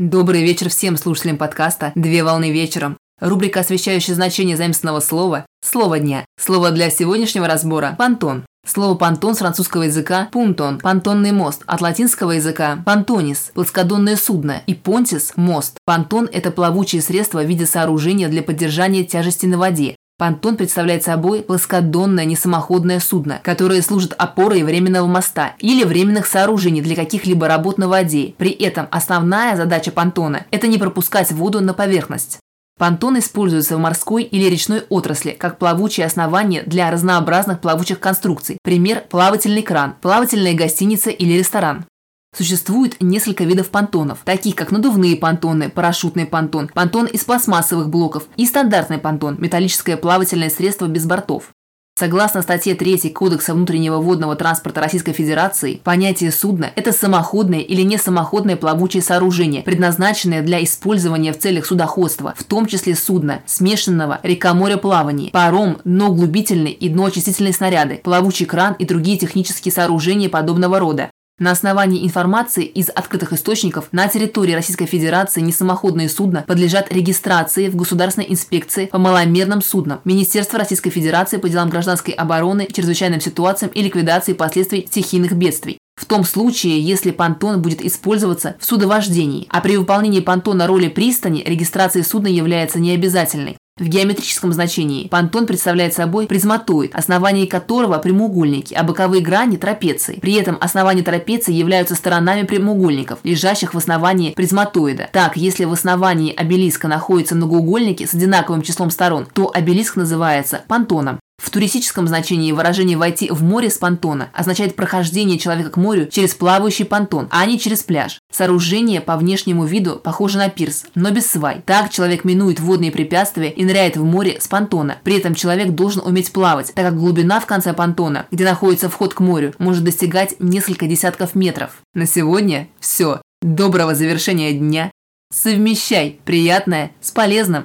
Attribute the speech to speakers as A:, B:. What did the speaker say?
A: Добрый вечер всем слушателям подкаста «Две волны вечером». Рубрика, освещающая значение заместного слова «Слово дня». Слово для сегодняшнего разбора – «понтон». Слово «понтон» с французского языка «пунтон» – понтонный мост, от латинского языка «понтонис» – плоскодонное судно и «понтис» – мост. Понтон – это плавучее средство в виде сооружения для поддержания тяжести на воде. Понтон представляет собой плоскодонное несамоходное судно, которое служит опорой временного моста или временных сооружений для каких-либо работ на воде. При этом основная задача понтона – это не пропускать воду на поверхность. Понтон используется в морской или речной отрасли как плавучее основание для разнообразных плавучих конструкций. Пример – плавательный кран, плавательная гостиница или ресторан. Существует несколько видов понтонов, таких как надувные понтоны, парашютный понтон, понтон из пластмассовых блоков и стандартный понтон – металлическое плавательное средство без бортов. Согласно статье 3 Кодекса внутреннего водного транспорта Российской Федерации, понятие судна – это самоходное или несамоходное плавучее сооружение, предназначенное для использования в целях судоходства, в том числе судна, смешанного река-море плавания, паром, дно-глубительный и дно-очистительные снаряды, плавучий кран и другие технические сооружения подобного рода. На основании информации из открытых источников на территории Российской Федерации несамоходные судна подлежат регистрации в Государственной инспекции по маломерным суднам, Министерства Российской Федерации по делам гражданской обороны, чрезвычайным ситуациям и ликвидации последствий стихийных бедствий. В том случае, если понтон будет использоваться в судовождении, а при выполнении понтона роли пристани регистрация судна является необязательной. В геометрическом значении понтон представляет собой призматоид, основание которого прямоугольники, а боковые грани – трапеции. При этом основания трапеции являются сторонами прямоугольников, лежащих в основании призматоида. Так, если в основании обелиска находятся многоугольники с одинаковым числом сторон, то обелиск называется понтоном. В туристическом значении выражение «войти в море с понтона» означает прохождение человека к морю через плавающий понтон, а не через пляж. Сооружение по внешнему виду похоже на пирс, но без свай. Так человек минует водные препятствия и ныряет в море с понтона. При этом человек должен уметь плавать, так как глубина в конце понтона, где находится вход к морю, может достигать несколько десятков метров. На сегодня все. Доброго завершения дня. Совмещай приятное с полезным.